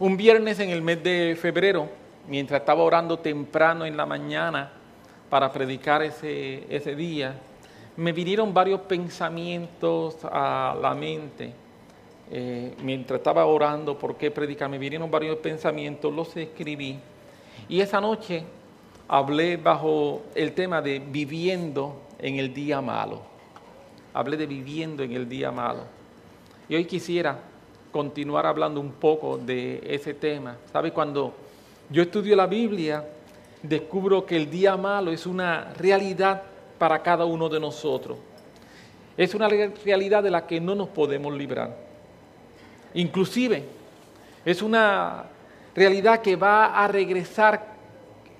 Un viernes en el mes de febrero, mientras estaba orando temprano en la mañana para predicar ese, ese día, me vinieron varios pensamientos a la mente. Eh, mientras estaba orando por qué predicar, me vinieron varios pensamientos, los escribí. Y esa noche hablé bajo el tema de viviendo en el día malo. Hablé de viviendo en el día malo. Y hoy quisiera continuar hablando un poco de ese tema. ¿Sabe? Cuando yo estudio la Biblia, descubro que el día malo es una realidad para cada uno de nosotros. Es una realidad de la que no nos podemos librar. Inclusive, es una realidad que va a regresar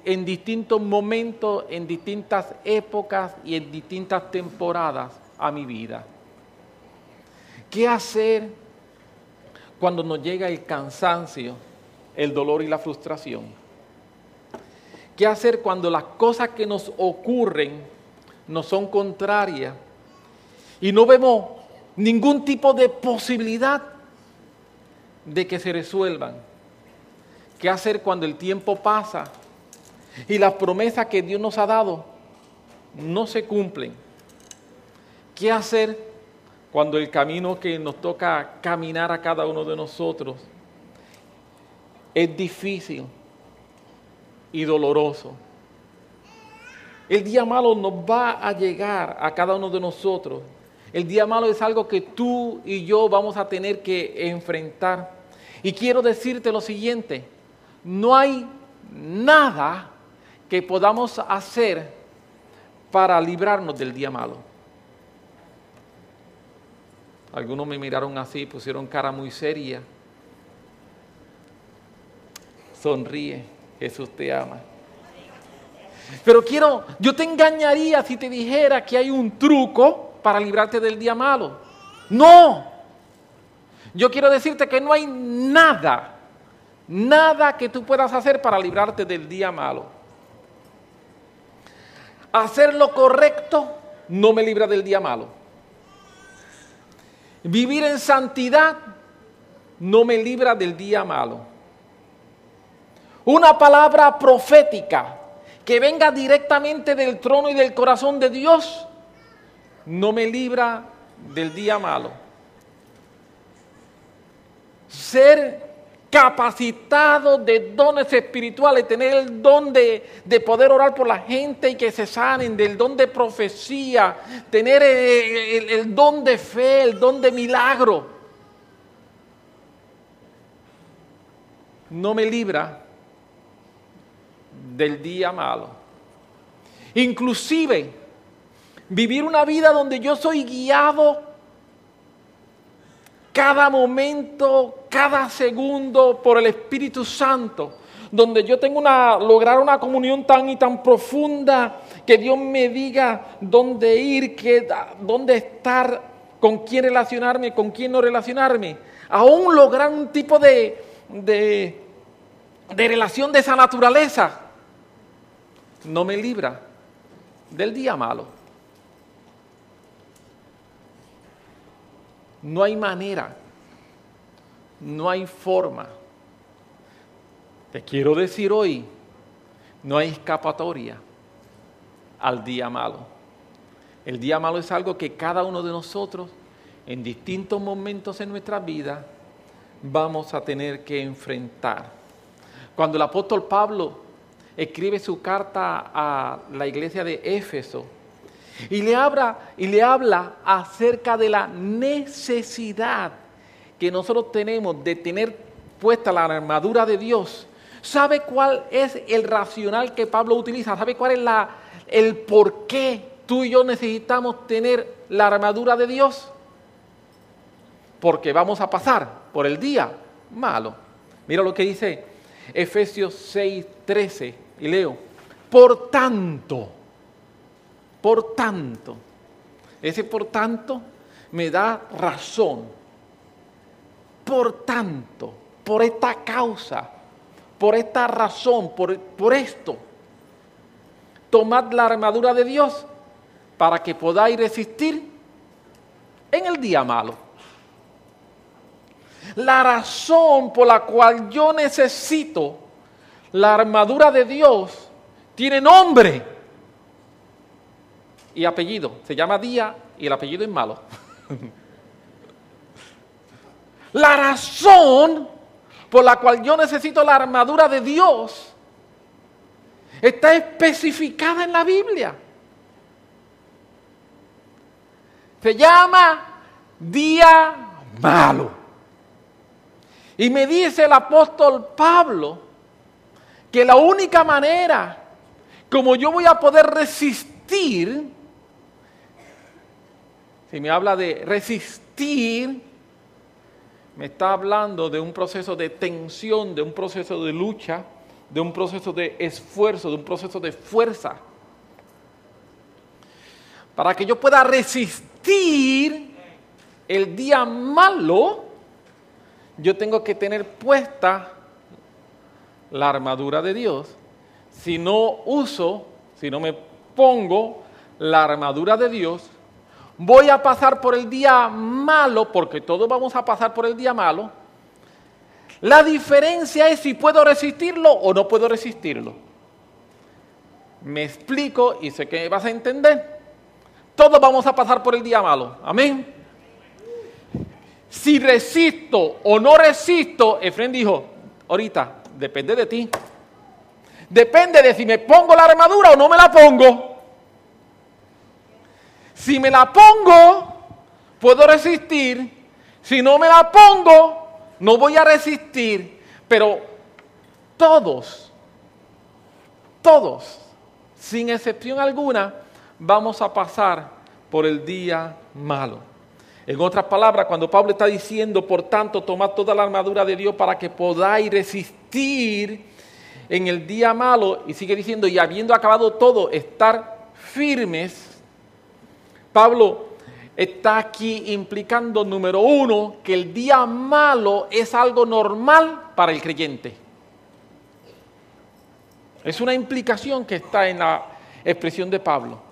en distintos momentos, en distintas épocas y en distintas temporadas a mi vida. ¿Qué hacer cuando nos llega el cansancio, el dolor y la frustración? ¿Qué hacer cuando las cosas que nos ocurren no son contrarias y no vemos ningún tipo de posibilidad de que se resuelvan? ¿Qué hacer cuando el tiempo pasa y las promesas que Dios nos ha dado no se cumplen. ¿Qué hacer cuando el camino que nos toca caminar a cada uno de nosotros es difícil y doloroso? El día malo nos va a llegar a cada uno de nosotros. El día malo es algo que tú y yo vamos a tener que enfrentar. Y quiero decirte lo siguiente, no hay nada que podamos hacer para librarnos del día malo. Algunos me miraron así, pusieron cara muy seria. Sonríe, Jesús te ama. Pero quiero, yo te engañaría si te dijera que hay un truco para librarte del día malo. No. Yo quiero decirte que no hay nada, nada que tú puedas hacer para librarte del día malo. Hacer lo correcto no me libra del día malo. Vivir en santidad no me libra del día malo. Una palabra profética que venga directamente del trono y del corazón de Dios no me libra del día malo. Ser capacitado de dones espirituales, tener el don de, poder orar por la gente y que se sanen, del don de profecía, tener el, el don de fe, el don de milagro. No me libra del día malo. Inclusive, vivir una vida donde yo soy guiado cada momento, cada segundo por el Espíritu Santo, donde yo tengo una, lograr una comunión tan y tan profunda, que Dios me diga dónde ir, qué, dónde estar, con quién relacionarme, con quién no relacionarme. Aún lograr un tipo de, de, de relación de esa naturaleza, no me libra del día malo. No hay manera, no hay forma. Te quiero decir hoy, no hay escapatoria al día malo. El día malo es algo que cada uno de nosotros, en distintos momentos en nuestra vida, vamos a tener que enfrentar. Cuando el apóstol Pablo escribe su carta a la iglesia de Éfeso, y le habla, y le habla acerca de la necesidad que nosotros tenemos de tener puesta la armadura de Dios. ¿Sabe cuál es el racional que Pablo utiliza? ¿Sabe cuál es el por qué tú y yo necesitamos tener la armadura de Dios? Porque vamos a pasar por el día malo. Mira lo que dice Efesios 6, 13, y leo. Por tanto, por tanto, ese por tanto me da razón. Por tanto, por esta causa, por esta razón, por, por esto, tomad la armadura de Dios para que podáis resistir en el día malo. La razón por la cual yo necesito la armadura de Dios tiene nombre y apellido. Se llama Día y el apellido es malo. la razón por la cual yo necesito la armadura de Dios está especificada en la Biblia. Se llama día malo. Y me dice el apóstol Pablo que la única manera como yo voy a poder resistir, si me habla de resistir, me está hablando de un proceso de tensión, de un proceso de lucha, de un proceso de esfuerzo, de un proceso de fuerza. Para que yo pueda resistir el día malo, yo tengo que tener puesta la armadura de Dios. Si no uso, si no me pongo la armadura de Dios, voy a pasar por el día malo, porque todos vamos a pasar por el día malo. La diferencia es si puedo resistirlo o no puedo resistirlo. Me explico y sé que vas a entender. Todos vamos a pasar por el día malo. Amén. Si resisto o no resisto, Efren dijo, ahorita, depende de ti. Depende de si me pongo la armadura o no me la pongo. Si me la pongo, puedo resistir. Si no me la pongo, no voy a resistir. Pero todos, todos, sin excepción alguna, vamos a pasar por el día malo. En otras palabras, cuando Pablo está diciendo, por tanto, tomad toda la armadura de Dios para que podáis resistir en el día malo, y sigue diciendo, y habiendo acabado todo, estar firmes, Pablo está aquí implicando, número uno, que el día malo es algo normal para el creyente. Es una implicación que está en la expresión de Pablo.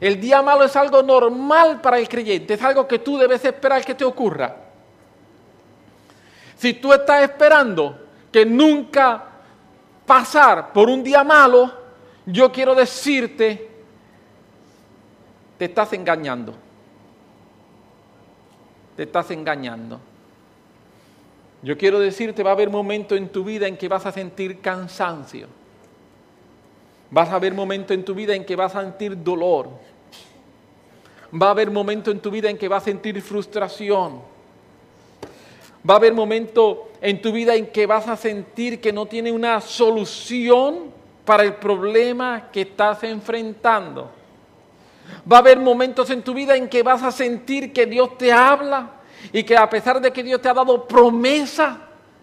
El día malo es algo normal para el creyente, es algo que tú debes esperar que te ocurra. Si tú estás esperando que nunca pasar por un día malo, yo quiero decirte, te estás engañando. Te estás engañando. Yo quiero decirte, va a haber momentos en tu vida en que vas a sentir cansancio Vas a haber momentos en tu vida en que vas a sentir dolor. Va a haber momentos en tu vida en que vas a sentir frustración. Va a haber momentos en tu vida en que vas a sentir que no tiene una solución para el problema que estás enfrentando. Va a haber momentos en tu vida en que vas a sentir que Dios te habla y que a pesar de que Dios te ha dado promesa,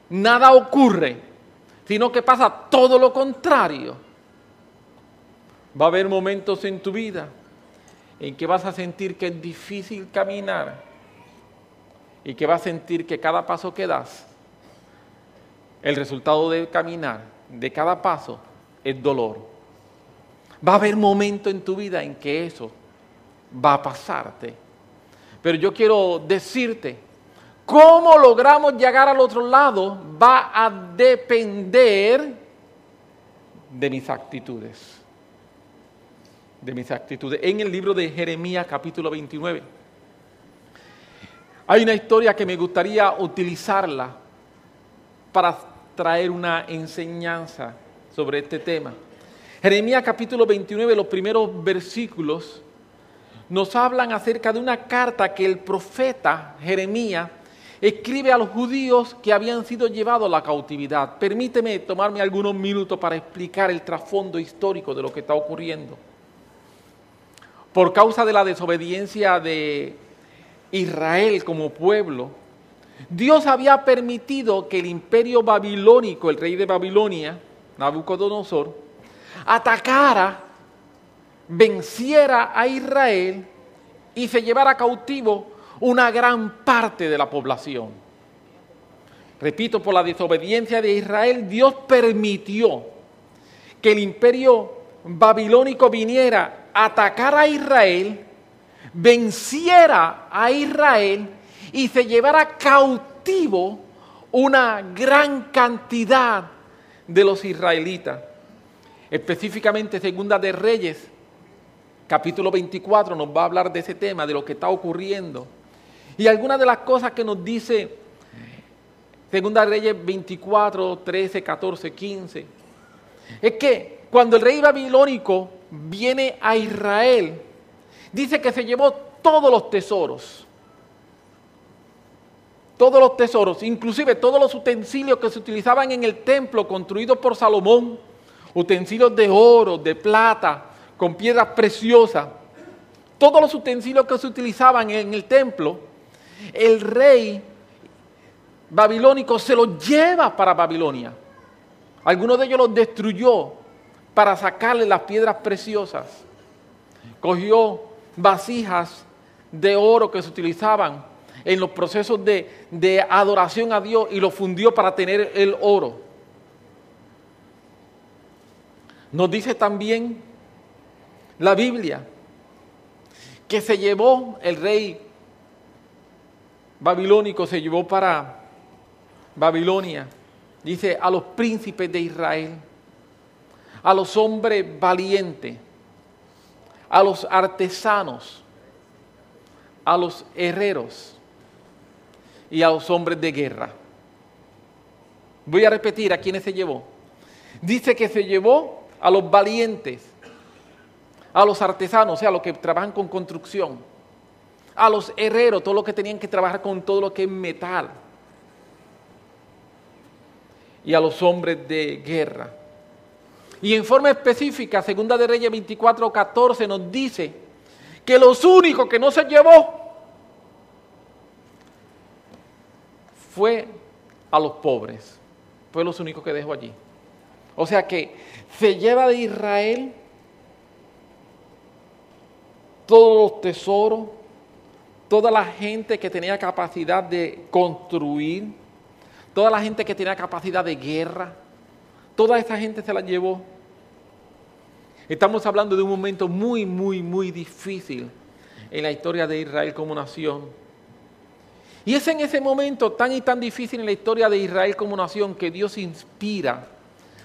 nada ocurre, sino que pasa todo lo contrario. Va a haber momentos en tu vida en que vas a sentir que es difícil caminar y que vas a sentir que cada paso que das, el resultado de caminar, de cada paso, es dolor. Va a haber momentos en tu vida en que eso va a pasarte. Pero yo quiero decirte, cómo logramos llegar al otro lado va a depender de mis actitudes de mis actitudes. En el libro de Jeremías capítulo 29 hay una historia que me gustaría utilizarla para traer una enseñanza sobre este tema. Jeremías capítulo 29, los primeros versículos, nos hablan acerca de una carta que el profeta Jeremías escribe a los judíos que habían sido llevados a la cautividad. Permíteme tomarme algunos minutos para explicar el trasfondo histórico de lo que está ocurriendo por causa de la desobediencia de Israel como pueblo, Dios había permitido que el imperio babilónico, el rey de Babilonia, Nabucodonosor, atacara, venciera a Israel y se llevara cautivo una gran parte de la población. Repito, por la desobediencia de Israel, Dios permitió que el imperio babilónico viniera atacara a Israel, venciera a Israel y se llevara cautivo una gran cantidad de los israelitas. Específicamente Segunda de Reyes, capítulo 24, nos va a hablar de ese tema, de lo que está ocurriendo. Y algunas de las cosas que nos dice Segunda de Reyes 24, 13, 14, 15, es que cuando el rey babilónico viene a Israel, dice que se llevó todos los tesoros todos los tesoros, inclusive todos los utensilios que se utilizaban en el templo construidos por Salomón, utensilios de oro, de plata, con piedras preciosas, todos los utensilios que se utilizaban en el templo, el rey babilónico se los lleva para Babilonia. Algunos de ellos los destruyó para sacarle las piedras preciosas. Cogió vasijas de oro que se utilizaban en los procesos de, adoración a Dios y lo fundió para tener el oro. Nos dice también la Biblia que se llevó el rey babilónico, se llevó para Babilonia, dice, a los príncipes de Israel, a los hombres valientes, a los artesanos, a los herreros, y a los hombres de guerra. Voy a repetir a quiénes se llevó. Dice que se llevó a los valientes, a los artesanos, o sea, los que trabajan con construcción, a los herreros, todos los que tenían que trabajar con todo lo que es metal, y a los hombres de guerra. Y en forma específica, Segunda de Reyes 24, 14 nos dice que los únicos que no se llevó fue a los pobres. Fue los únicos que dejó allí. O sea que se lleva de Israel todos los tesoros, toda la gente que tenía capacidad de construir, toda la gente que tenía capacidad de guerra, toda esa gente se la llevó. Estamos hablando de un momento muy, muy, muy difícil en la historia de Israel como nación. Y es en ese momento tan y tan difícil en la historia de Israel como nación que Dios inspira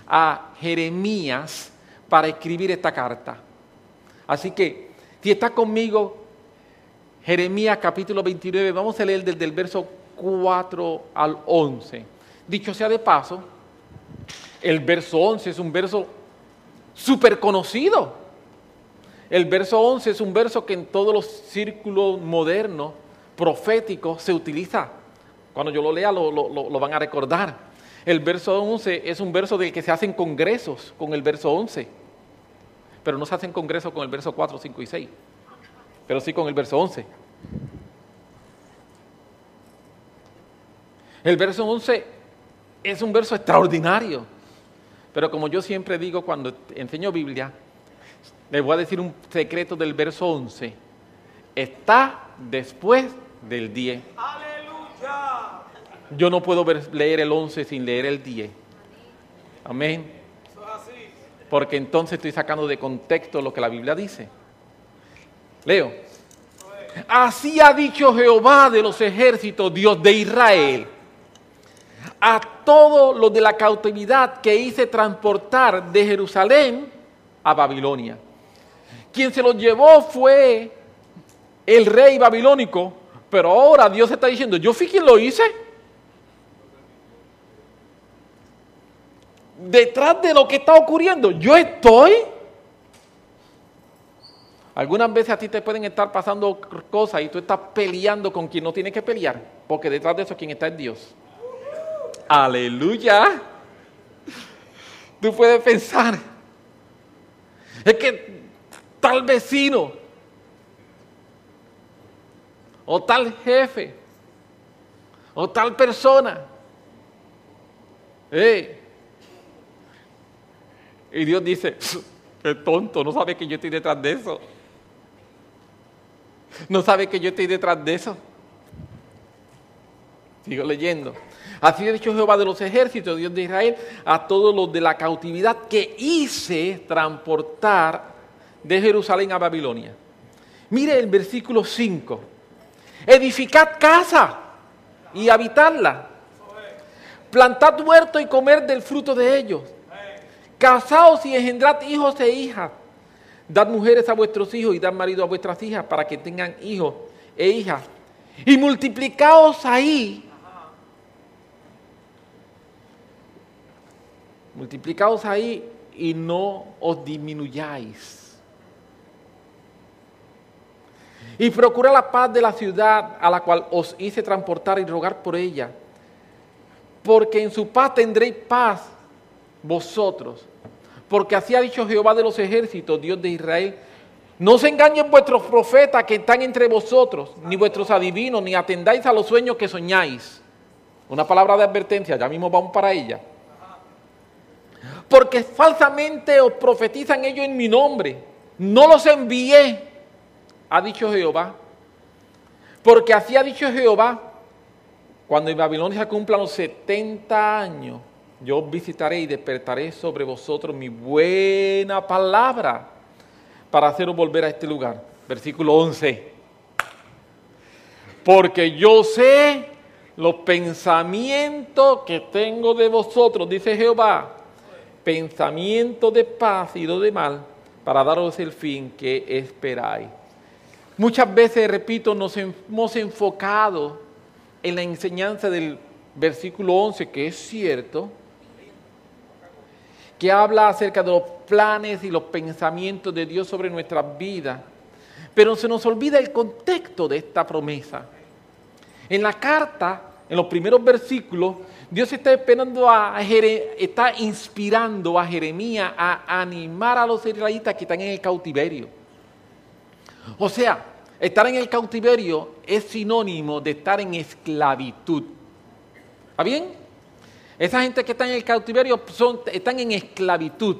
a Jeremías para escribir esta carta. Así que, si está conmigo, Jeremías capítulo 29, vamos a leer desde el verso 4 al 11. Dicho sea de paso, el verso 11 es un verso súper conocido. El verso 11 es un verso que en todos los círculos modernos profético se utiliza. Cuando yo lo lea lo, van a recordar. El verso 11 es un verso del que se hacen congresos con el verso 11. Pero no se hacen congresos con el verso 4, 5 y 6. Pero sí con el verso 11. El verso 11 es un verso extraordinario. Pero como yo siempre digo cuando enseño Biblia, les voy a decir un secreto del verso 11. Está después del 10. Yo no puedo leer el 11 sin leer el 10. Amén. Porque entonces estoy sacando de contexto lo que la Biblia dice. Leo. Así ha dicho Jehová de los ejércitos, Dios de Israel, a todos los de la cautividad que hice transportar de Jerusalén a Babilonia. Quien se los llevó fue el rey babilónico pero ahora Dios está diciendo, yo fui quien lo hice. Detrás de lo que está ocurriendo, yo estoy. Algunas veces a ti te pueden estar pasando cosas y tú estás peleando con quien no tiene que pelear, porque detrás de eso quien está es Dios. Aleluya. Tú puedes pensar, es que tal vecino o tal jefe, o tal persona. Y Dios dice, es tonto, no sabe que yo estoy detrás de eso. No sabe que yo estoy detrás de eso. Sigo leyendo. Así ha dicho Jehová de los ejércitos, Dios de Israel, a todos los de la cautividad que hice transportar de Jerusalén a Babilonia. Mire el versículo 5 edificad casa y habitarla. Plantad huerto y comer del fruto de ellos. Casaos y engendrad hijos e hijas. Dad mujeres a vuestros hijos y dad marido a vuestras hijas para que tengan hijos e hijas. Y multiplicaos ahí. Multiplicaos ahí y no os disminuyáis. Y procura la paz de la ciudad a la cual os hice transportar y rogar por ella. Porque en su paz tendréis paz vosotros. Porque así ha dicho Jehová de los ejércitos, Dios de Israel. No se engañen vuestros profetas que están entre vosotros, ni vuestros adivinos, ni atendáis a los sueños que soñáis. Una palabra de advertencia, ya mismo vamos para ella. Porque falsamente os profetizan ellos en mi nombre. No los envié, ha dicho Jehová. Porque así ha dicho Jehová, cuando en Babilonia se cumplan los 70 años, yo visitaré y despertaré sobre vosotros mi buena palabra para haceros volver a este lugar. Versículo 11. Porque yo sé los pensamientos que tengo de vosotros, dice Jehová, pensamiento de paz y no de mal, para daros el fin que esperáis. Muchas veces, repito, nos hemos enfocado en la enseñanza del versículo 11, que es cierto, que habla acerca de los planes y los pensamientos de Dios sobre nuestras vidas, pero se nos olvida el contexto de esta promesa. En la carta, en los primeros versículos, Dios está esperando a está inspirando a Jeremías a animar a los israelitas que están en el cautiverio. O sea, estar en el cautiverio es sinónimo de estar en esclavitud. ¿Está bien? Esa gente que está en el cautiverio son, están en esclavitud.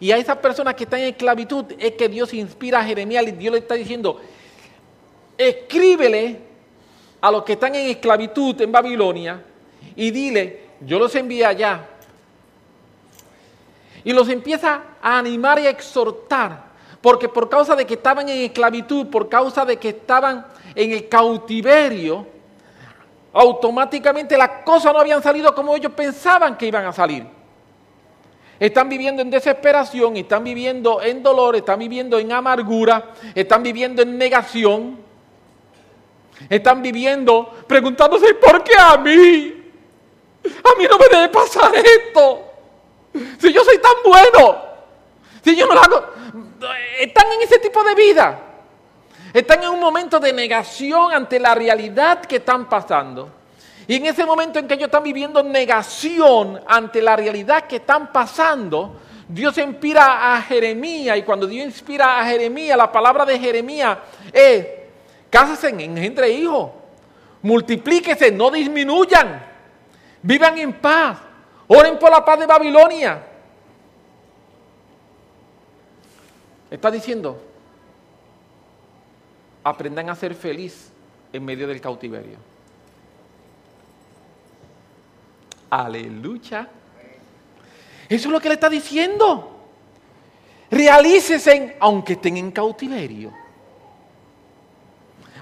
Y a esas personas que están en esclavitud es que Dios inspira a Jeremías y Dios le está diciendo, escríbele a los que están en esclavitud en Babilonia y dile, yo los envié allá. Y los empieza a animar y a exhortar, porque por causa de que estaban en esclavitud, por causa de que estaban en el cautiverio, automáticamente las cosas no habían salido como ellos pensaban que iban a salir. Están viviendo en desesperación, están viviendo en dolor, están viviendo en amargura, están viviendo en negación, están viviendo preguntándose, ¿por qué a mí? A mí no me debe pasar esto. Si yo soy tan bueno, si yo no lo hago, están en ese tipo de vida. Están en un momento de negación ante la realidad que están pasando. Y en ese momento en que ellos están viviendo negación ante la realidad que están pasando, Dios inspira a Jeremías y cuando Dios inspira a Jeremías, la palabra de Jeremías es, cásense, engendre hijos, multiplíquese, no disminuyan, vivan en paz, oren por la paz de Babilonia. Está diciendo, aprendan a ser feliz en medio del cautiverio. Aleluya. Eso es lo que le está diciendo. Realícese aunque estén en cautiverio.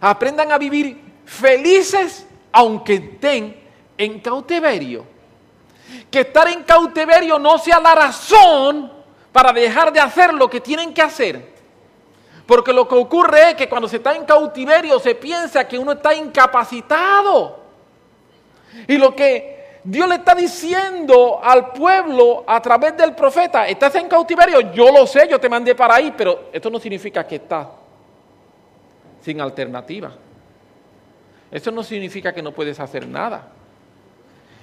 Aprendan a vivir felices aunque estén en cautiverio. Que estar en cautiverio no sea la razón para dejar de hacer lo que tienen que hacer. Porque lo que ocurre es que cuando se está en cautiverio se piensa que uno está incapacitado. Y lo que Dios le está diciendo al pueblo a través del profeta, estás en cautiverio, yo lo sé, yo te mandé para ahí, pero esto no significa que estás sin alternativa. Eso no significa que no puedes hacer nada.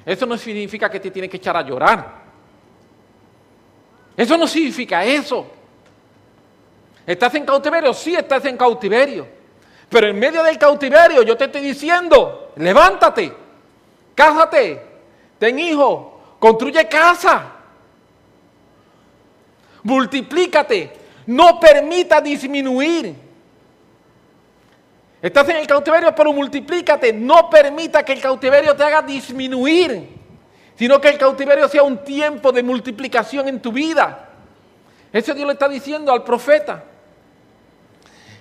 Eso no significa que te tienes que echar a llorar. Eso no significa eso. ¿Estás en cautiverio? Sí, estás en cautiverio. Pero en medio del cautiverio yo te estoy diciendo, levántate, cásate, ten hijos, construye casa, multiplícate, no permita disminuir. Estás en el cautiverio, pero multiplícate, no permita que el cautiverio te haga disminuir, sino que el cautiverio sea un tiempo de multiplicación en tu vida. Eso Dios le está diciendo al profeta.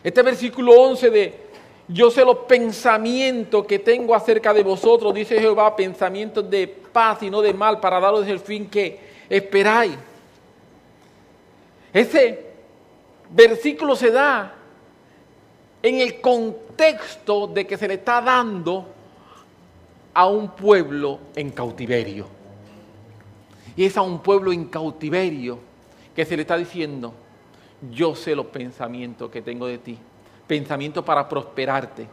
Este versículo 11 de yo sé los pensamientos que tengo acerca de vosotros, dice Jehová, pensamientos de paz y no de mal, para daros el fin que esperáis. Ese versículo se da en el contexto de que se le está dando a un pueblo en cautiverio. Y es a un pueblo en cautiverio que se le está diciendo, yo sé los pensamientos que tengo de ti, pensamientos para prosperarte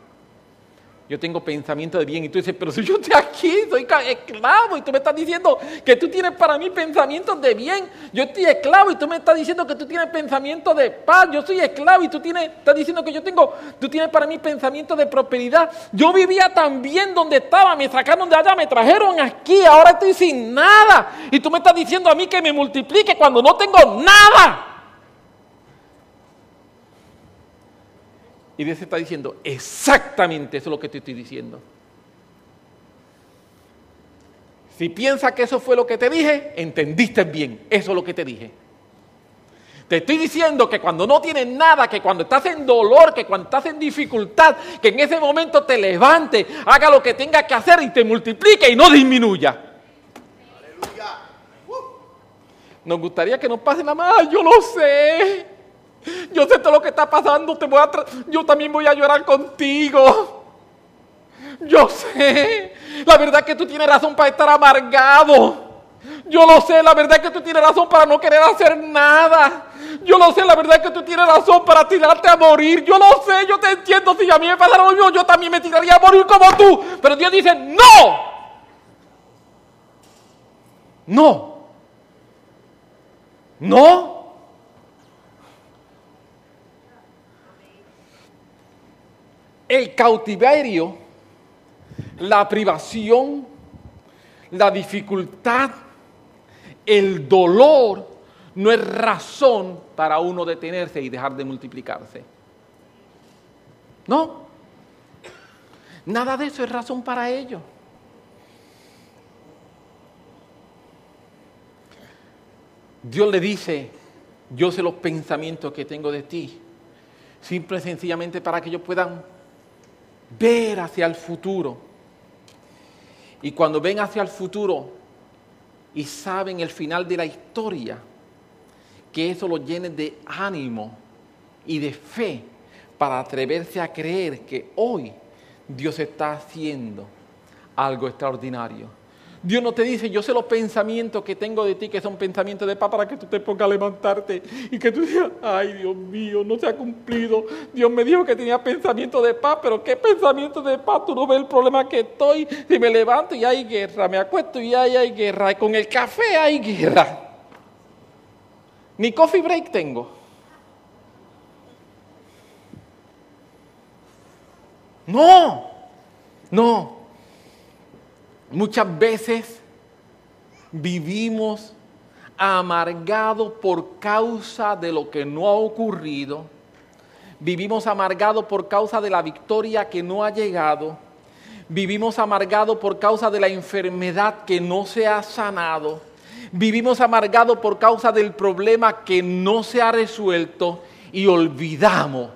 yo tengo pensamiento de bien. Y tú dices, pero si yo estoy aquí, soy esclavo, y tú me estás diciendo que tú tienes para mí pensamientos de bien. Yo estoy esclavo y tú me estás diciendo que tú tienes pensamientos de paz. Yo soy esclavo y tú tienes, estás diciendo que yo tengo, tú tienes para mí pensamientos de prosperidad. Yo vivía tan bien donde estaba, me sacaron de allá, me trajeron aquí, ahora estoy sin nada. Y tú me estás diciendo a mí que me multiplique cuando no tengo nada. Y Dios está diciendo, exactamente eso es lo que te estoy diciendo. Si piensas que eso fue lo que te dije, entendiste bien, eso es lo que te dije. Te estoy diciendo que cuando no tienes nada, que cuando estás en dolor, que cuando estás en dificultad, que en ese momento te levante, haga lo que tenga que hacer y te multiplique y no disminuya. Aleluya. Nos gustaría que nos pase nada más, yo lo sé. Yo sé todo lo que está pasando, te voy a yo también voy a llorar contigo. Yo sé, la verdad es que tú tienes razón para estar amargado. Yo lo sé, la verdad es que tú tienes razón para no querer hacer nada. Yo lo sé, la verdad es que tú tienes razón para tirarte a morir. Yo lo sé, yo te entiendo. Si a mí me pasara lo mismo, yo también me tiraría a morir como tú. Pero Dios dice, no. No. No. El cautiverio, la privación, la dificultad, el dolor, no es razón para uno detenerse y dejar de multiplicarse. No. Nada de eso es razón para ello. Dios le dice, yo sé los pensamientos que tengo de ti, simple y sencillamente para que ellos puedan ver hacia el futuro. Y cuando ven hacia el futuro y saben el final de la historia, que eso los llene de ánimo y de fe para atreverse a creer que hoy Dios está haciendo algo extraordinario. Dios no te dice, yo sé los pensamientos que tengo de ti, que son pensamientos de paz, para que tú te pongas a levantarte y que tú digas, ay Dios mío, no se ha cumplido. Dios me dijo que tenía pensamiento de paz, pero ¿qué pensamiento de paz? Tú no ves el problema que estoy. Si me levanto y hay guerra, me acuesto y hay, hay guerra, y con el café hay guerra. Ni coffee break tengo. No, no. Muchas veces vivimos amargados por causa de lo que no ha ocurrido. Vivimos amargados por causa de la victoria que no ha llegado. Vivimos amargados por causa de la enfermedad que no se ha sanado. Vivimos amargados por causa del problema que no se ha resuelto y olvidamos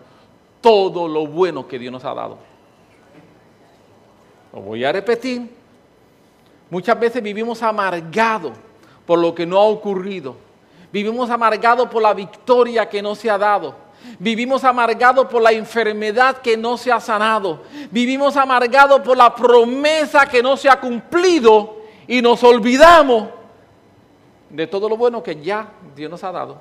todo lo bueno que Dios nos ha dado. Lo voy a repetir Muchas veces vivimos amargados por lo que no ha ocurrido. Vivimos amargados por la victoria que no se ha dado. Vivimos amargados por la enfermedad que no se ha sanado. Vivimos amargados por la promesa que no se ha cumplido y nos olvidamos de todo lo bueno que ya Dios nos ha dado.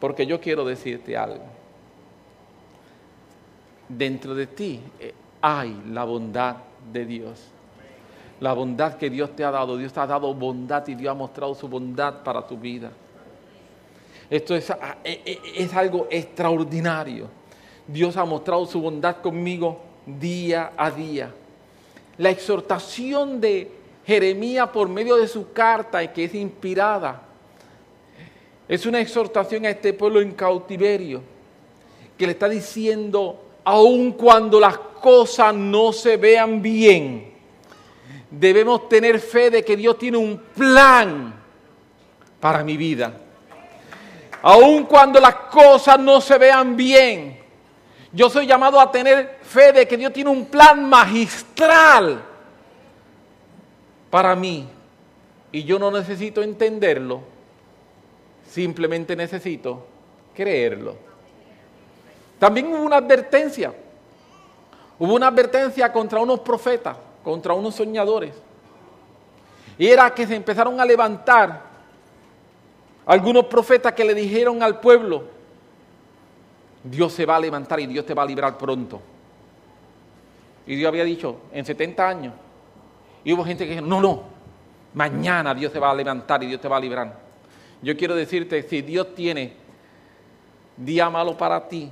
Porque yo quiero decirte algo. Dentro de ti eh, hay la bondad de Dios. La bondad que Dios te ha dado. Dios te ha dado bondad y Dios ha mostrado su bondad para tu vida. Esto es, ah, e, e, es algo extraordinario. Dios ha mostrado su bondad conmigo día a día. La exhortación de Jeremías por medio de su carta que es inspirada es una exhortación a este pueblo en cautiverio que le está diciendo aun cuando las cosas no se vean bien, debemos tener fe de que Dios tiene un plan para mi vida. Aun cuando las cosas no se vean bien, yo soy llamado a tener fe de que Dios tiene un plan magistral para mí. Y yo no necesito entenderlo, simplemente necesito creerlo. También hubo una advertencia. Hubo una advertencia contra unos profetas, contra unos soñadores. Y era que se empezaron a levantar algunos profetas que le dijeron al pueblo, Dios se va a levantar y Dios te va a librar pronto. Y Dios había dicho, en 70 años. Y hubo gente que dijo, no, no, mañana Dios se va a levantar y Dios te va a librar. Yo quiero decirte, si Dios tiene día malo para ti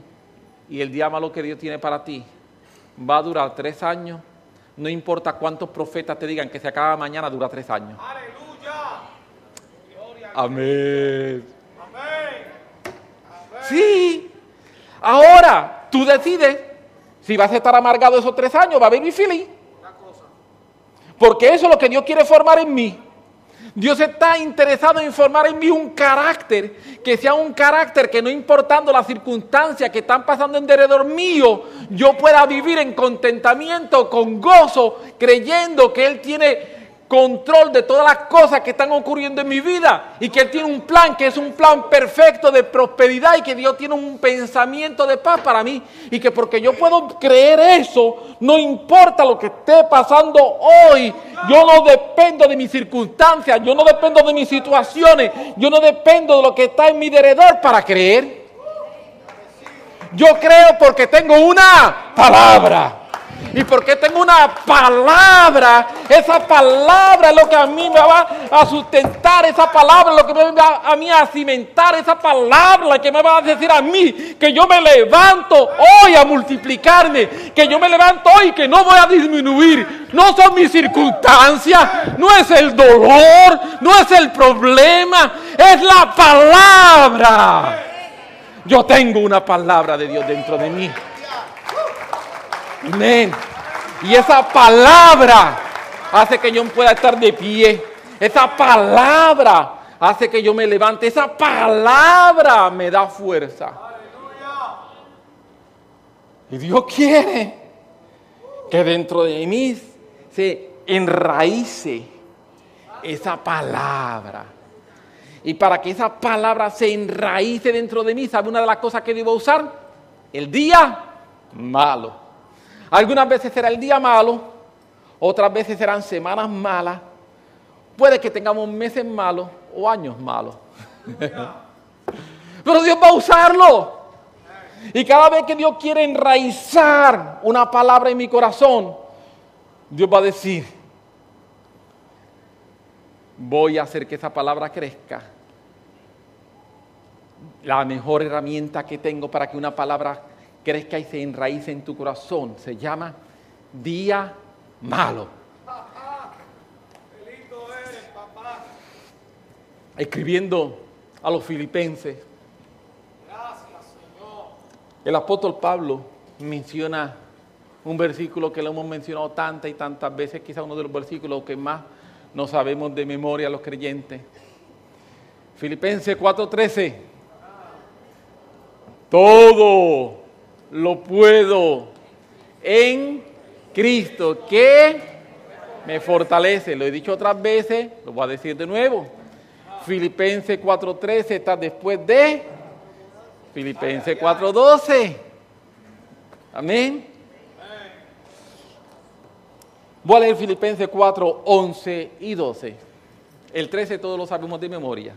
y el día malo que Dios tiene para ti va a durar tres años, no importa cuántos profetas te digan que se acaba mañana, dura tres años. Amén. Sí. Ahora, tú decides si vas a estar amargado esos tres años, va a vivir feliz. Porque eso es lo que Dios quiere formar en mí. Dios está interesado en formar en mí un carácter, que sea un carácter que no importando las circunstancias que están pasando en derredor mío, yo pueda vivir en contentamiento, con gozo, creyendo que Él tiene control de todas las cosas que están ocurriendo en mi vida y que Él tiene un plan que es un plan perfecto de prosperidad y que Dios tiene un pensamiento de paz para mí y que porque yo puedo creer eso, no importa lo que esté pasando hoy, yo no dependo de mis circunstancias, yo no dependo de mis situaciones, yo no dependo de lo que está en mi derredor para creer. Yo creo porque tengo una palabra. Y porque tengo una palabra, esa palabra es lo que a mí me va a sustentar, esa palabra es lo que me va a mí a cimentar, esa palabra que me va a decir a mí que yo me levanto hoy a multiplicarme, que yo me levanto hoy que no voy a disminuir. No son mis circunstancias, no es el dolor, no es el problema, es la palabra. Yo tengo una palabra de Dios dentro de mí. Amén. Y esa palabra hace que yo pueda estar de pie. Esa palabra hace que yo me levante. Esa palabra me da fuerza. Y Dios quiere que dentro de mí se enraíce esa palabra. Y para que esa palabra se enraíce dentro de mí, ¿sabe una de las cosas que debo usar? El día malo. Algunas veces será el día malo, otras veces serán semanas malas, puede que tengamos meses malos o años malos. Pero Dios va a usarlo. Y cada vez que Dios quiere enraizar una palabra en mi corazón, Dios va a decir, voy a hacer que esa palabra crezca. La mejor herramienta que tengo para que una palabra crezca y se enraíce en tu corazón. Se llama día malo. Escribiendo a los filipenses. El apóstol Pablo menciona un versículo que lo hemos mencionado tantas y tantas veces, quizá uno de los versículos que más no sabemos de memoria los creyentes. Filipenses 4:13. Todo lo puedo en Cristo que me fortalece. Lo he dicho otras veces, lo voy a decir de nuevo. Filipenses 4.13 está después de Filipenses 4.12. Amén. Voy a leer Filipenses 4, 11 y 12. El 13 todos lo sabemos de memoria.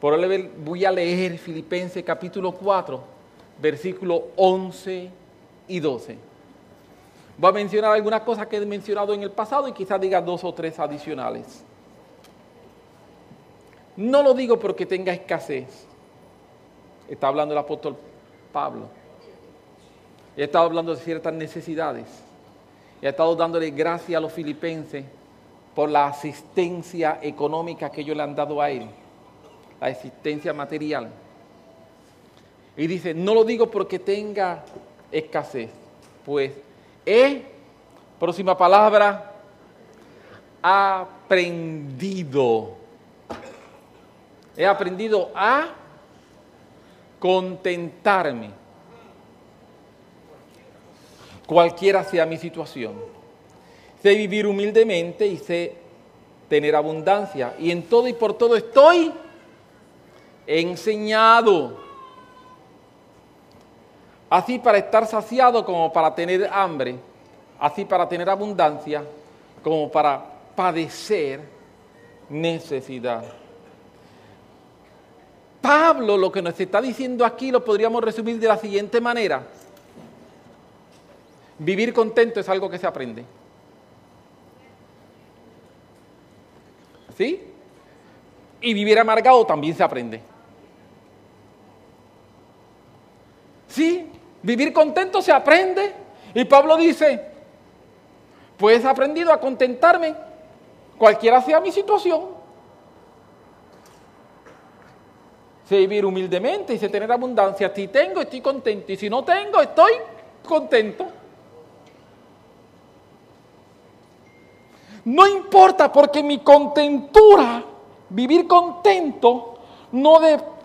Por voy a leer Filipenses capítulo 4, versículos 11 y 12. Voy a mencionar algunas cosas que he mencionado en el pasado y quizás diga dos o tres adicionales. No lo digo porque tenga escasez. Está hablando el apóstol Pablo. He estado hablando de ciertas necesidades. He estado dándole gracias a los filipenses por la asistencia económica que ellos le han dado a él, la asistencia material. Y dice, no lo digo porque tenga escasez, pues he, próxima palabra, aprendido. He aprendido a contentarme, cualquiera sea mi situación. Sé vivir humildemente y sé tener abundancia. Y en todo y por todo estoy enseñado. Así para estar saciado como para tener hambre, así para tener abundancia como para padecer necesidad. Pablo lo que nos está diciendo aquí lo podríamos resumir de la siguiente manera. Vivir contento es algo que se aprende. ¿Sí? Y vivir amargado también se aprende. ¿Sí? Vivir contento se aprende. Y Pablo dice, pues he aprendido a contentarme, cualquiera sea mi situación. Sé vivir humildemente y sé tener abundancia. Si tengo, estoy contento. Y si no tengo, estoy contento. No importa porque mi contentura, vivir contento, no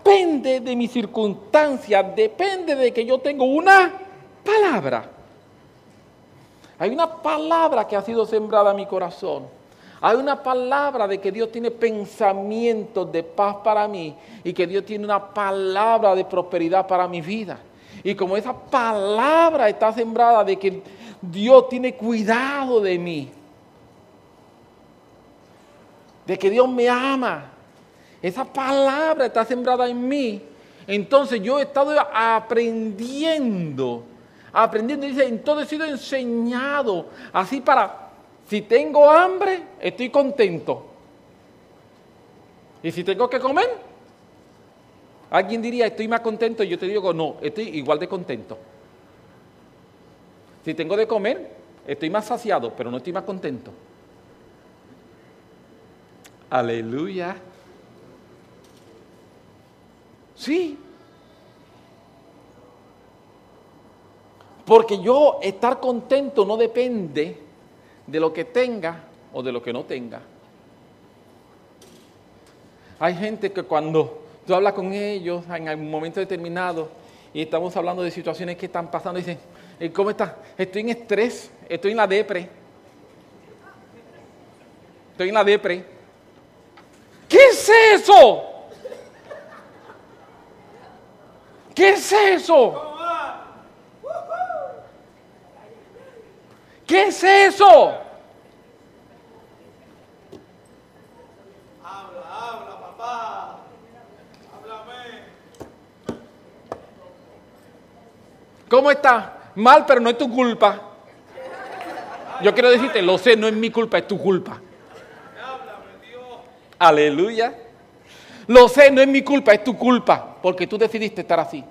depende de mis circunstancias, depende de que yo tengo una palabra. Hay una palabra que ha sido sembrada en mi corazón. Hay una palabra de que Dios tiene pensamientos de paz para mí y que Dios tiene una palabra de prosperidad para mi vida. Y como esa palabra está sembrada de que Dios tiene cuidado de mí, de que Dios me ama, esa palabra está sembrada en mí, entonces yo he estado aprendiendo aprendiendo. Dice, entonces he sido enseñado así para, si tengo hambre, estoy contento. Y si tengo que comer, alguien diría, estoy más contento. Y yo te digo, no, estoy igual de contento. Si tengo de comer, estoy más saciado, pero no estoy más contento. Aleluya. Sí, Porque yo estar contento no depende de lo que tenga o de lo que no tenga. Hay gente que cuando tú hablas con ellos en algún momento determinado y estamos hablando de situaciones que están pasando, dicen, ¿cómo estás? Estoy en estrés, estoy en la depre. Estoy en la depre. ¿Qué es eso? ¿Qué es eso? ¿Qué es eso? Habla, habla, papá. Háblame. ¿Cómo está? Mal, pero no es tu culpa. Yo quiero decirte, lo sé, no es mi culpa, es tu culpa. Aleluya. Lo sé, no es mi culpa, es tu culpa, porque tú decidiste estar así.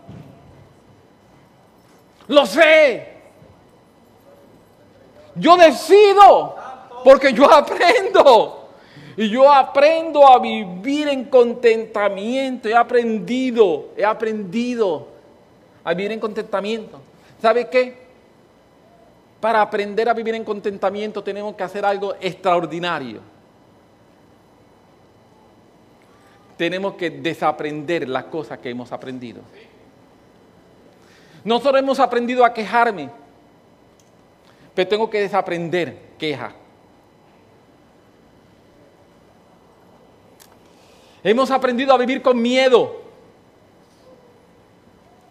Lo sé. Yo decido, porque yo aprendo. Y yo aprendo a vivir en contentamiento. He aprendido, he aprendido a vivir en contentamiento. ¿Sabe qué? Para aprender a vivir en contentamiento tenemos que hacer algo extraordinario. Tenemos que desaprender las cosas que hemos aprendido. Nosotros hemos aprendido a quejarme pero tengo que desaprender queja. Hemos aprendido a vivir con miedo.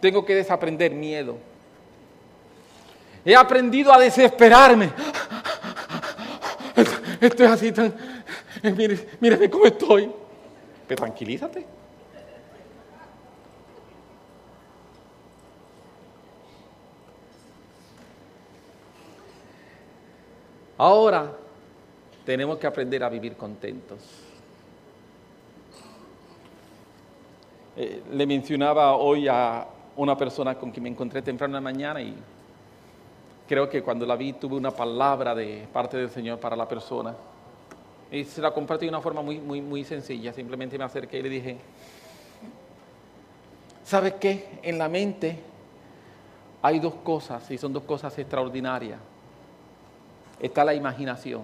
Tengo que desaprender miedo. He aprendido a desesperarme. Estoy así tan... Mírame cómo estoy. Pero tranquilízate. Ahora tenemos que aprender a vivir contentos. Eh, le mencionaba hoy a una persona con quien me encontré temprano en la mañana y creo que cuando la vi tuve una palabra de parte del Señor para la persona. Y se la compartí de una forma muy, muy, muy sencilla. Simplemente me acerqué y le dije, ¿sabes qué? En la mente hay dos cosas y son dos cosas extraordinarias está la imaginación.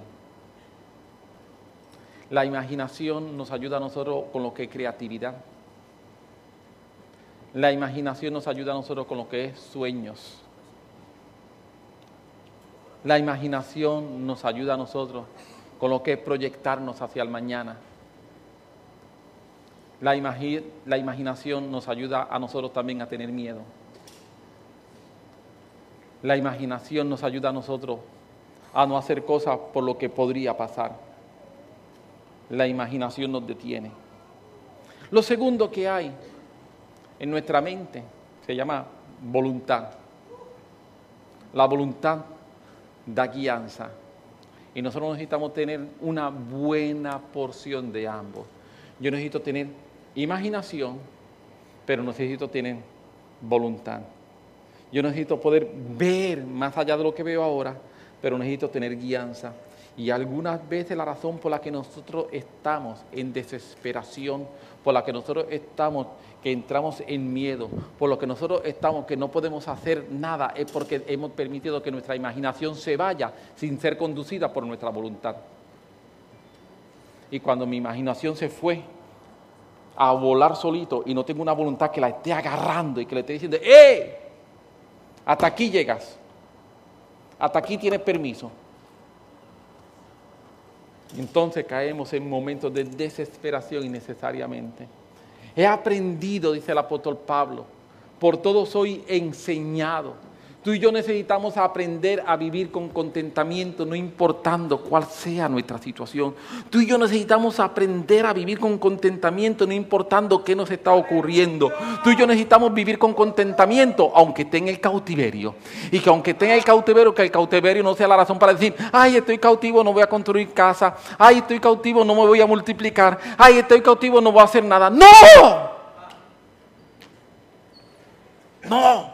La imaginación nos ayuda a nosotros con lo que es creatividad. La imaginación nos ayuda a nosotros con lo que es sueños. La imaginación nos ayuda a nosotros con lo que proyectarnos hacia el mañana. La, la, imaginación nos ayuda a nosotros también a tener miedo. La imaginación nos ayuda a nosotros a no hacer cosas por lo que podría pasar. La imaginación nos detiene. Lo segundo que hay en nuestra mente se llama voluntad. La voluntad da guianza. Y nosotros necesitamos tener una buena porción de ambos. Yo necesito tener imaginación, pero necesito tener voluntad. Yo necesito poder ver más allá de lo que veo ahora, pero necesito tener guianza. Y algunas veces la razón por la que nosotros estamos en desesperación, por la que nosotros estamos, que entramos en miedo, por lo que nosotros estamos, que no podemos hacer nada, es porque hemos permitido que nuestra imaginación se vaya sin ser conducida por nuestra voluntad. Y cuando mi imaginación se fue a volar solito y no tengo una voluntad que la esté agarrando y que le esté diciendo, ¡eh! Hasta aquí llegas. Hasta aquí tienes permiso entonces caemos en momentos de desesperación innecesariamente. He aprendido, dice el apóstol Pablo, por todo soy enseñado Tú y yo necesitamos aprender a vivir con contentamiento, no importando cuál sea nuestra situación. Tú y yo necesitamos aprender a vivir con contentamiento, no importando qué nos está ocurriendo. Tú y yo necesitamos vivir con contentamiento, aunque esté en el cautiverio. Y que aunque esté en el cautiverio, que el cautiverio no sea la razón para decir, ay, estoy cautivo, no voy a construir casa. Ay, estoy cautivo, no me voy a multiplicar. Ay, estoy cautivo, no voy a hacer nada. No. No.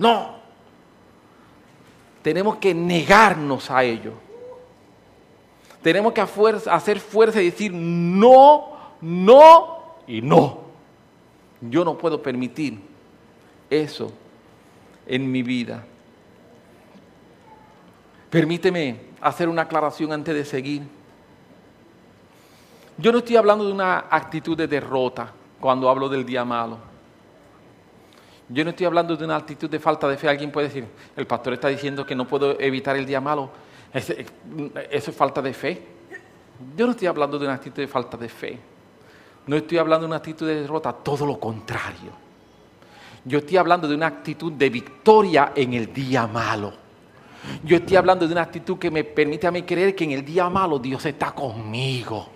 No. Tenemos que negarnos a ello. Tenemos que hacer fuerza y decir no, no y no. Yo no puedo permitir eso en mi vida. Permíteme hacer una aclaración antes de seguir. Yo no estoy hablando de una actitud de derrota cuando hablo del día malo. Yo no estoy hablando de una actitud de falta de fe. Alguien puede decir, el pastor está diciendo que no puedo evitar el día malo. ¿Eso es falta de fe? Yo no estoy hablando de una actitud de falta de fe. No estoy hablando de una actitud de derrota, todo lo contrario. Yo estoy hablando de una actitud de victoria en el día malo. Yo estoy hablando de una actitud que me permite a mí creer que en el día malo Dios está conmigo.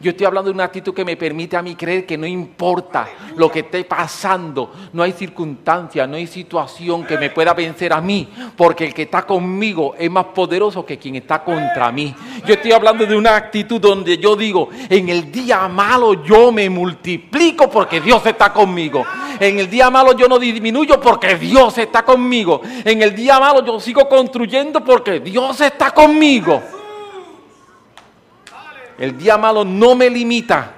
Yo estoy hablando de una actitud que me permite a mí creer que no importa lo que esté pasando, no hay circunstancia, no hay situación que me pueda vencer a mí, porque el que está conmigo es más poderoso que quien está contra mí. Yo estoy hablando de una actitud donde yo digo, en el día malo yo me multiplico porque Dios está conmigo. En el día malo yo no disminuyo porque Dios está conmigo. En el día malo yo sigo construyendo porque Dios está conmigo. El día malo no me limita.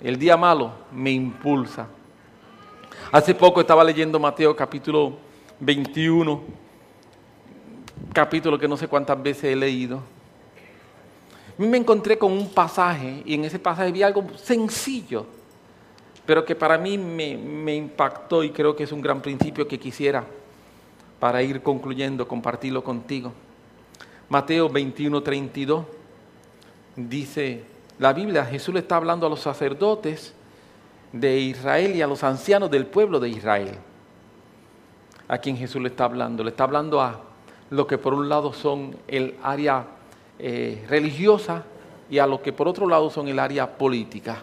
El día malo me impulsa. Hace poco estaba leyendo Mateo capítulo 21, capítulo que no sé cuántas veces he leído. A mí me encontré con un pasaje y en ese pasaje vi algo sencillo, pero que para mí me, me impactó y creo que es un gran principio que quisiera para ir concluyendo, compartirlo contigo. Mateo 21, 32 dice la Biblia, Jesús le está hablando a los sacerdotes de Israel y a los ancianos del pueblo de Israel. A quien Jesús le está hablando. Le está hablando a lo que por un lado son el área eh, religiosa y a lo que por otro lado son el área política.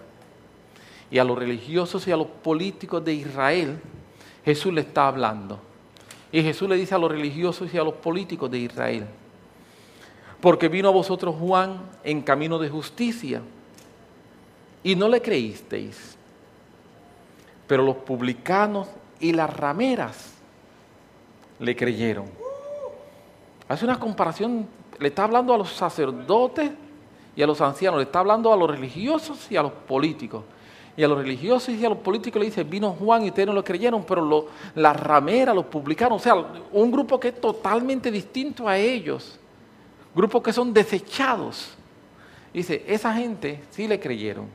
Y a los religiosos y a los políticos de Israel, Jesús le está hablando. Y Jesús le dice a los religiosos y a los políticos de Israel, porque vino a vosotros Juan en camino de justicia y no le creísteis. Pero los publicanos y las rameras le creyeron. Hace una comparación, le está hablando a los sacerdotes y a los ancianos, le está hablando a los religiosos y a los políticos. Y a los religiosos y a los políticos le dice, vino Juan y ustedes no lo creyeron, pero las rameras, los publicanos, o sea, un grupo que es totalmente distinto a ellos grupos que son desechados. Dice, esa gente sí le creyeron.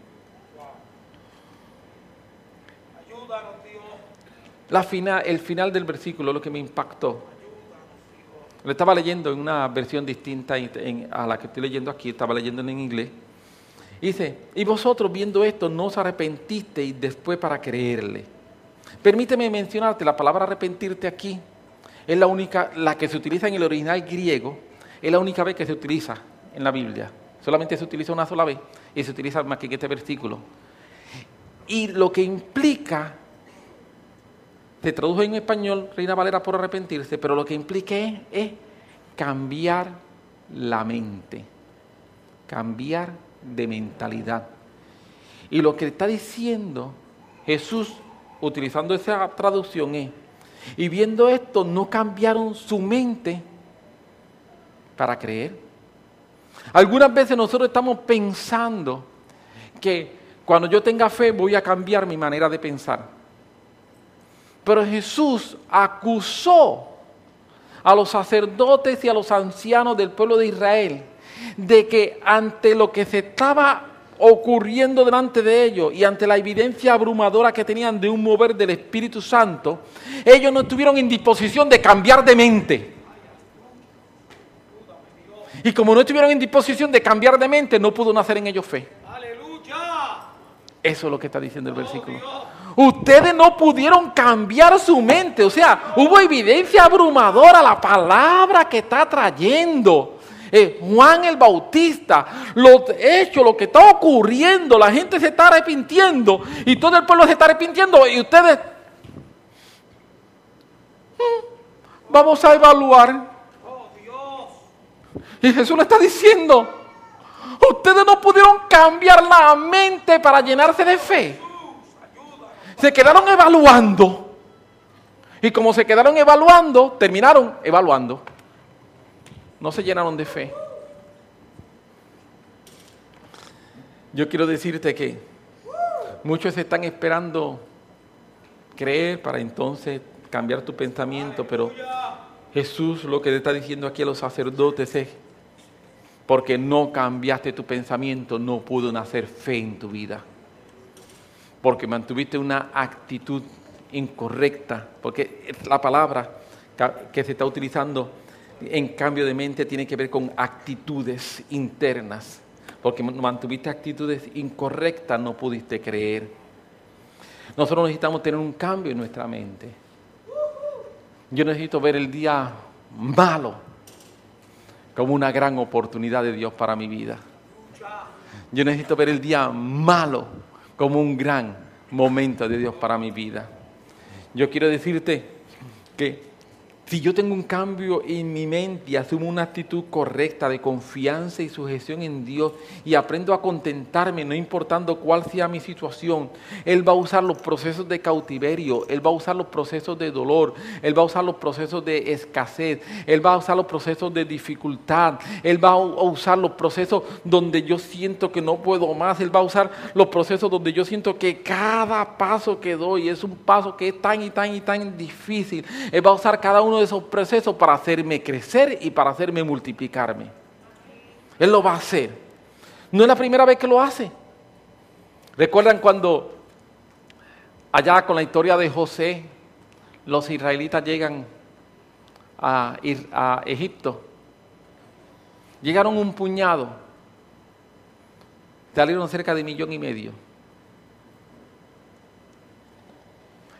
la final, el final del versículo, lo que me impactó. Lo estaba leyendo en una versión distinta a la que estoy leyendo aquí, estaba leyendo en inglés. Dice, y vosotros viendo esto no os arrepentisteis después para creerle. Permíteme mencionarte, la palabra arrepentirte aquí es la única, la que se utiliza en el original griego, es la única vez que se utiliza en la Biblia. Solamente se utiliza una sola vez y se utiliza más que este versículo. Y lo que implica, se tradujo en español, Reina Valera, por arrepentirse, pero lo que implica es, cambiar la mente, cambiar de mentalidad. Y lo que está diciendo Jesús, utilizando esa traducción, es, y viendo esto, no cambiaron su mente para creer. Algunas veces nosotros estamos pensando que cuando yo tenga fe voy a cambiar mi manera de pensar. Pero Jesús acusó a los sacerdotes y a los ancianos del pueblo de Israel de que ante lo que se estaba ocurriendo delante de ellos y ante la evidencia abrumadora que tenían de un mover del Espíritu Santo, ellos no estuvieron en disposición de cambiar de mente. Y como no estuvieron en disposición de cambiar de mente, no pudo nacer en ellos fe. Eso es lo que está diciendo el versículo. Ustedes no pudieron cambiar su mente. O sea, hubo evidencia abrumadora, la palabra que está trayendo. Eh, Juan el Bautista, lo hecho, lo que está ocurriendo, la gente se está arrepintiendo y todo el pueblo se está arrepintiendo y ustedes hmm, vamos a evaluar. Y Jesús le está diciendo, ustedes no pudieron cambiar la mente para llenarse de fe. Se quedaron evaluando. Y como se quedaron evaluando, terminaron evaluando no se llenaron de fe. Yo quiero decirte que muchos están esperando creer para entonces cambiar tu pensamiento, pero Jesús lo que le está diciendo aquí a los sacerdotes es, porque no cambiaste tu pensamiento, no pudo nacer fe en tu vida, porque mantuviste una actitud incorrecta, porque la palabra que se está utilizando en cambio de mente tiene que ver con actitudes internas. Porque mantuviste actitudes incorrectas, no pudiste creer. Nosotros necesitamos tener un cambio en nuestra mente. Yo necesito ver el día malo como una gran oportunidad de Dios para mi vida. Yo necesito ver el día malo como un gran momento de Dios para mi vida. Yo quiero decirte que si yo tengo un cambio en mi mente y asumo una actitud correcta de confianza y sujeción en Dios y aprendo a contentarme, no importando cuál sea mi situación, Él va a usar los procesos de cautiverio, Él va a usar los procesos de dolor, Él va a usar los procesos de escasez, Él va a usar los procesos de dificultad, Él va a usar los procesos donde yo siento que no puedo más, Él va a usar los procesos donde yo siento que cada paso que doy es un paso que es tan y tan y tan difícil. Él va a usar cada uno de esos procesos para hacerme crecer y para hacerme multiplicarme. Él lo va a hacer. No es la primera vez que lo hace. ¿Recuerdan cuando allá con la historia de José, los israelitas llegan a, a Egipto? Llegaron un puñado, salieron cerca de millón y medio.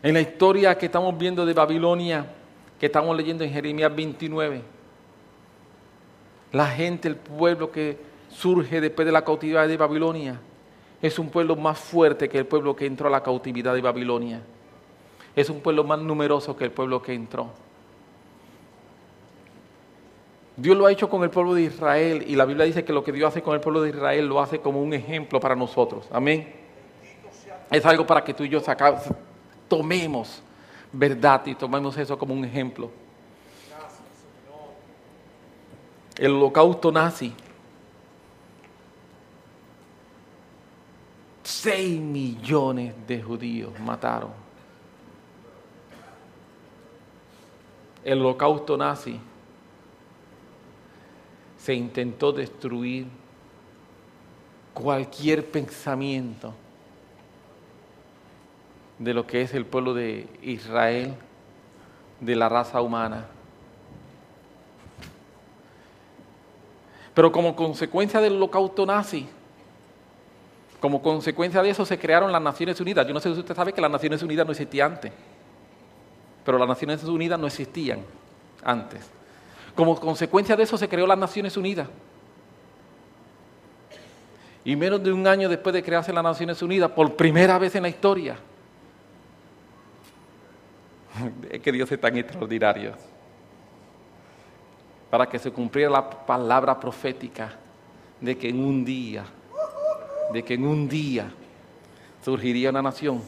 En la historia que estamos viendo de Babilonia, que estamos leyendo en Jeremías 29. La gente, el pueblo que surge después de la cautividad de Babilonia, es un pueblo más fuerte que el pueblo que entró a la cautividad de Babilonia. Es un pueblo más numeroso que el pueblo que entró. Dios lo ha hecho con el pueblo de Israel y la Biblia dice que lo que Dios hace con el pueblo de Israel lo hace como un ejemplo para nosotros. Amén. Es algo para que tú y yo tomemos verdad y tomemos eso como un ejemplo. El holocausto nazi. Seis millones de judíos mataron. El holocausto nazi se intentó destruir cualquier pensamiento de lo que es el pueblo de Israel, de la raza humana. Pero como consecuencia del holocausto nazi, como consecuencia de eso se crearon las Naciones Unidas. Yo no sé si usted sabe que las Naciones Unidas no existían antes, pero las Naciones Unidas no existían antes. Como consecuencia de eso se creó las Naciones Unidas. Y menos de un año después de crearse las Naciones Unidas, por primera vez en la historia, es que Dios es tan extraordinario, para que se cumpliera la palabra profética de que en un día, de que en un día surgiría una nación.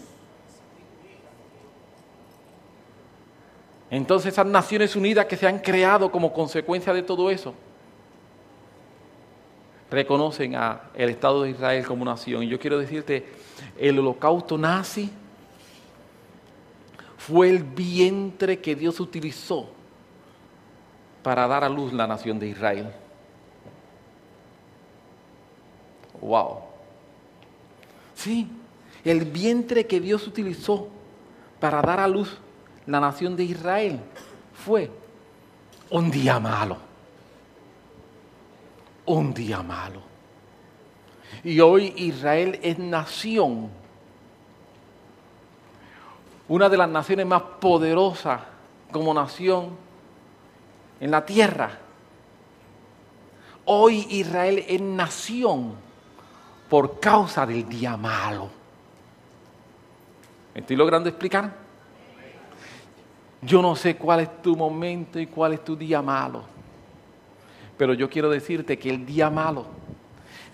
Entonces esas Naciones Unidas que se han creado como consecuencia de todo eso, reconocen a el Estado de Israel como nación. Y yo quiero decirte, el holocausto nazi fue el vientre que Dios utilizó para dar a luz la nación de Israel. Wow. Sí, el vientre que Dios utilizó para dar a luz la nación de Israel fue un día malo un día malo. Y hoy Israel es nación, una de las naciones más poderosas como nación en la tierra. Hoy Israel es nación por causa del día malo. ¿Me estoy logrando explicar? Yo no sé cuál es tu momento y cuál es tu día malo. Pero yo quiero decirte que el día malo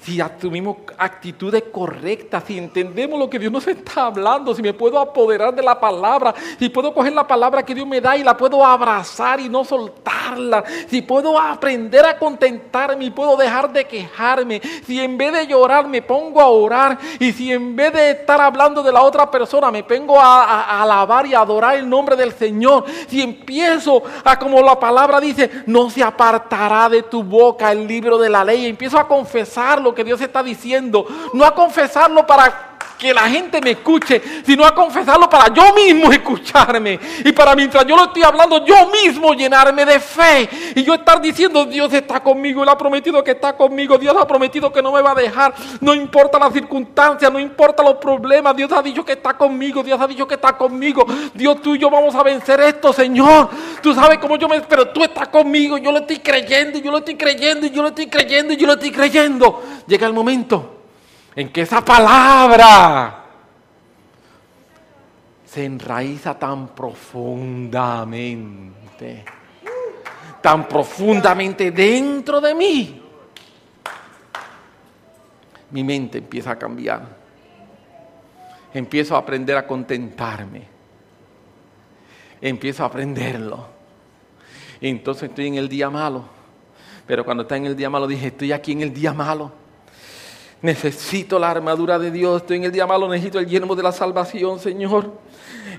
si asumimos actitudes correctas, si entendemos lo que Dios nos está hablando, si me puedo apoderar de la palabra, si puedo coger la palabra que Dios me da y la puedo abrazar y no soltarla, si puedo aprender a contentarme y puedo dejar de quejarme, si en vez de llorar me pongo a orar y si en vez de estar hablando de la otra persona me pongo a, a alabar y adorar el nombre del Señor, si empiezo a como la palabra dice, no se apartará de tu boca el libro de la ley, empiezo a confesarlo que Dios está diciendo, no a confesarlo para que la gente me escuche, sino a confesarlo para yo mismo escucharme. Y para mientras yo lo estoy hablando, yo mismo llenarme de fe. Y yo estar diciendo, Dios está conmigo, Él ha prometido que está conmigo, Dios ha prometido que no me va a dejar. No importa las circunstancias, no importa los problemas, Dios ha dicho que está conmigo, Dios ha dicho que está conmigo. Dios tú y yo vamos a vencer esto, Señor. Tú sabes cómo yo me... Pero tú estás conmigo, yo lo estoy creyendo, yo lo estoy creyendo, yo lo estoy creyendo, yo lo estoy creyendo. Llega el momento en que esa palabra se enraiza tan profundamente, tan profundamente dentro de mí. Mi mente empieza a cambiar. Empiezo a aprender a contentarme. Empiezo a aprenderlo. entonces estoy en el día malo. Pero cuando está en el día malo dije, estoy aquí en el día malo Necesito la armadura de Dios. Estoy en el día malo, necesito el yermo de la salvación, Señor.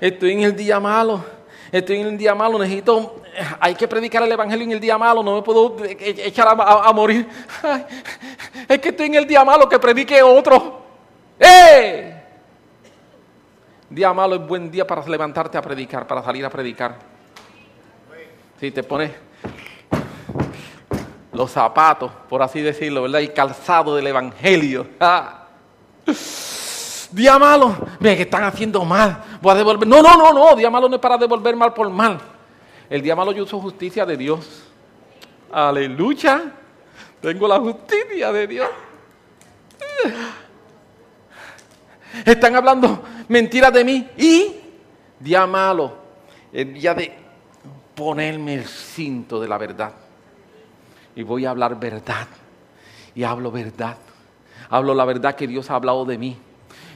Estoy en el día malo. Estoy en el día malo, necesito. Hay que predicar el evangelio en el día malo, no me puedo echar a, morir. es que estoy en el día malo, que predique otro. ¡Eh! Día malo es buen día para levantarte a predicar, para salir a predicar. Si te pones los zapatos, por así decirlo, ¿verdad? El calzado del Evangelio. Ah. Día malo, mira que están haciendo mal, voy a devolver. No, no, no, no, día malo no es para devolver mal por mal. El día malo yo uso justicia de Dios. Aleluya. Tengo la justicia de Dios. Están hablando mentiras de mí y día malo, el día de ponerme el cinto de la verdad y voy a hablar verdad. Y hablo verdad. Hablo la verdad que Dios ha hablado de mí.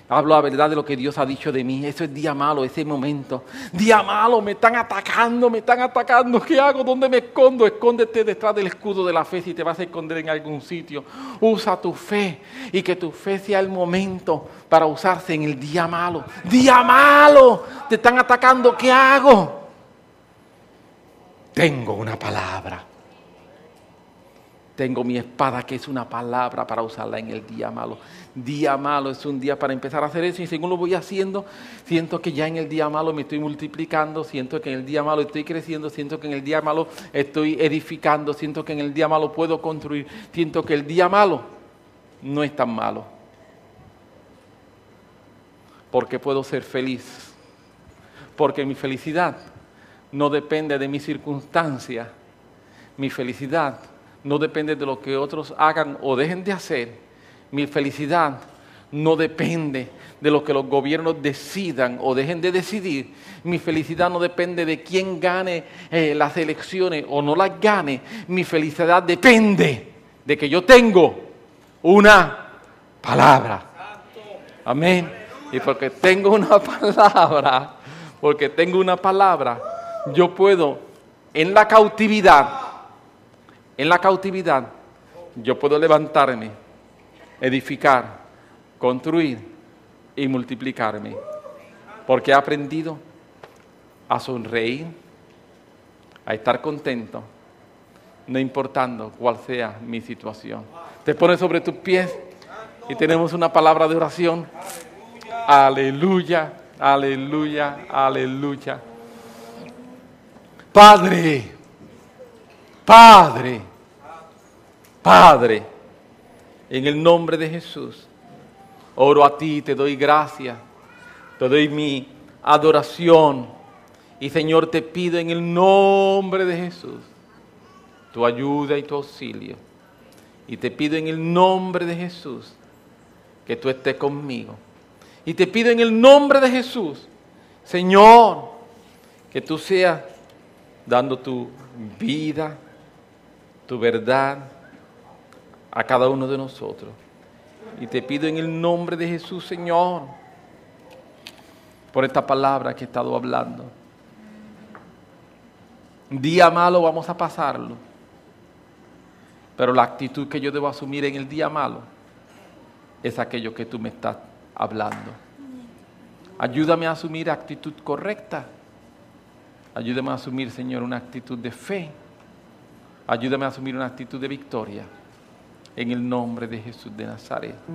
Hablo la verdad de lo que Dios ha dicho de mí. Eso es día malo, ese momento. Día malo, me están atacando, me están atacando. ¿Qué hago? ¿Dónde me escondo? Escóndete detrás del escudo de la fe si te vas a esconder en algún sitio. Usa tu fe y que tu fe sea el momento para usarse en el día malo. Día malo, te están atacando. ¿Qué hago? Tengo una palabra tengo mi espada, que es una palabra para usarla en el día malo. Día malo es un día para empezar a hacer eso y según lo voy haciendo, siento que ya en el día malo me estoy multiplicando, siento que en el día malo estoy creciendo, siento que en el día malo estoy edificando, siento que en el día malo puedo construir, siento que el día malo no es tan malo. Porque puedo ser feliz. Porque mi felicidad no depende de mi circunstancia. Mi felicidad no depende de lo que otros hagan o dejen de hacer. Mi felicidad no depende de lo que los gobiernos decidan o dejen de decidir. Mi felicidad no depende de quién gane eh, las elecciones o no las gane. Mi felicidad depende de que yo tengo una palabra. Amén. Y porque tengo una palabra, porque tengo una palabra, yo puedo en la cautividad en la cautividad, yo puedo levantarme, edificar, construir y multiplicarme. Porque he aprendido a sonreír, a estar contento, no importando cuál sea mi situación. Te pones sobre tus pies y tenemos una palabra de oración. Aleluya, aleluya, aleluya. Padre, Padre, Padre, en el nombre de Jesús, oro a ti, te doy gracias, te doy mi adoración y Señor te pido en el nombre de Jesús tu ayuda y tu auxilio. Y te pido en el nombre de Jesús que tú estés conmigo. Y te pido en el nombre de Jesús, Señor, que tú seas dando tu vida, tu verdad a cada uno de nosotros. Y te pido en el nombre de Jesús, Señor, por esta palabra que he estado hablando. Día malo vamos a pasarlo, pero la actitud que yo debo asumir en el día malo es aquello que tú me estás hablando. Ayúdame a asumir actitud correcta. Ayúdame a asumir, Señor, una actitud de fe Ayúdame a asumir una actitud de victoria en el nombre de Jesús de Nazaret.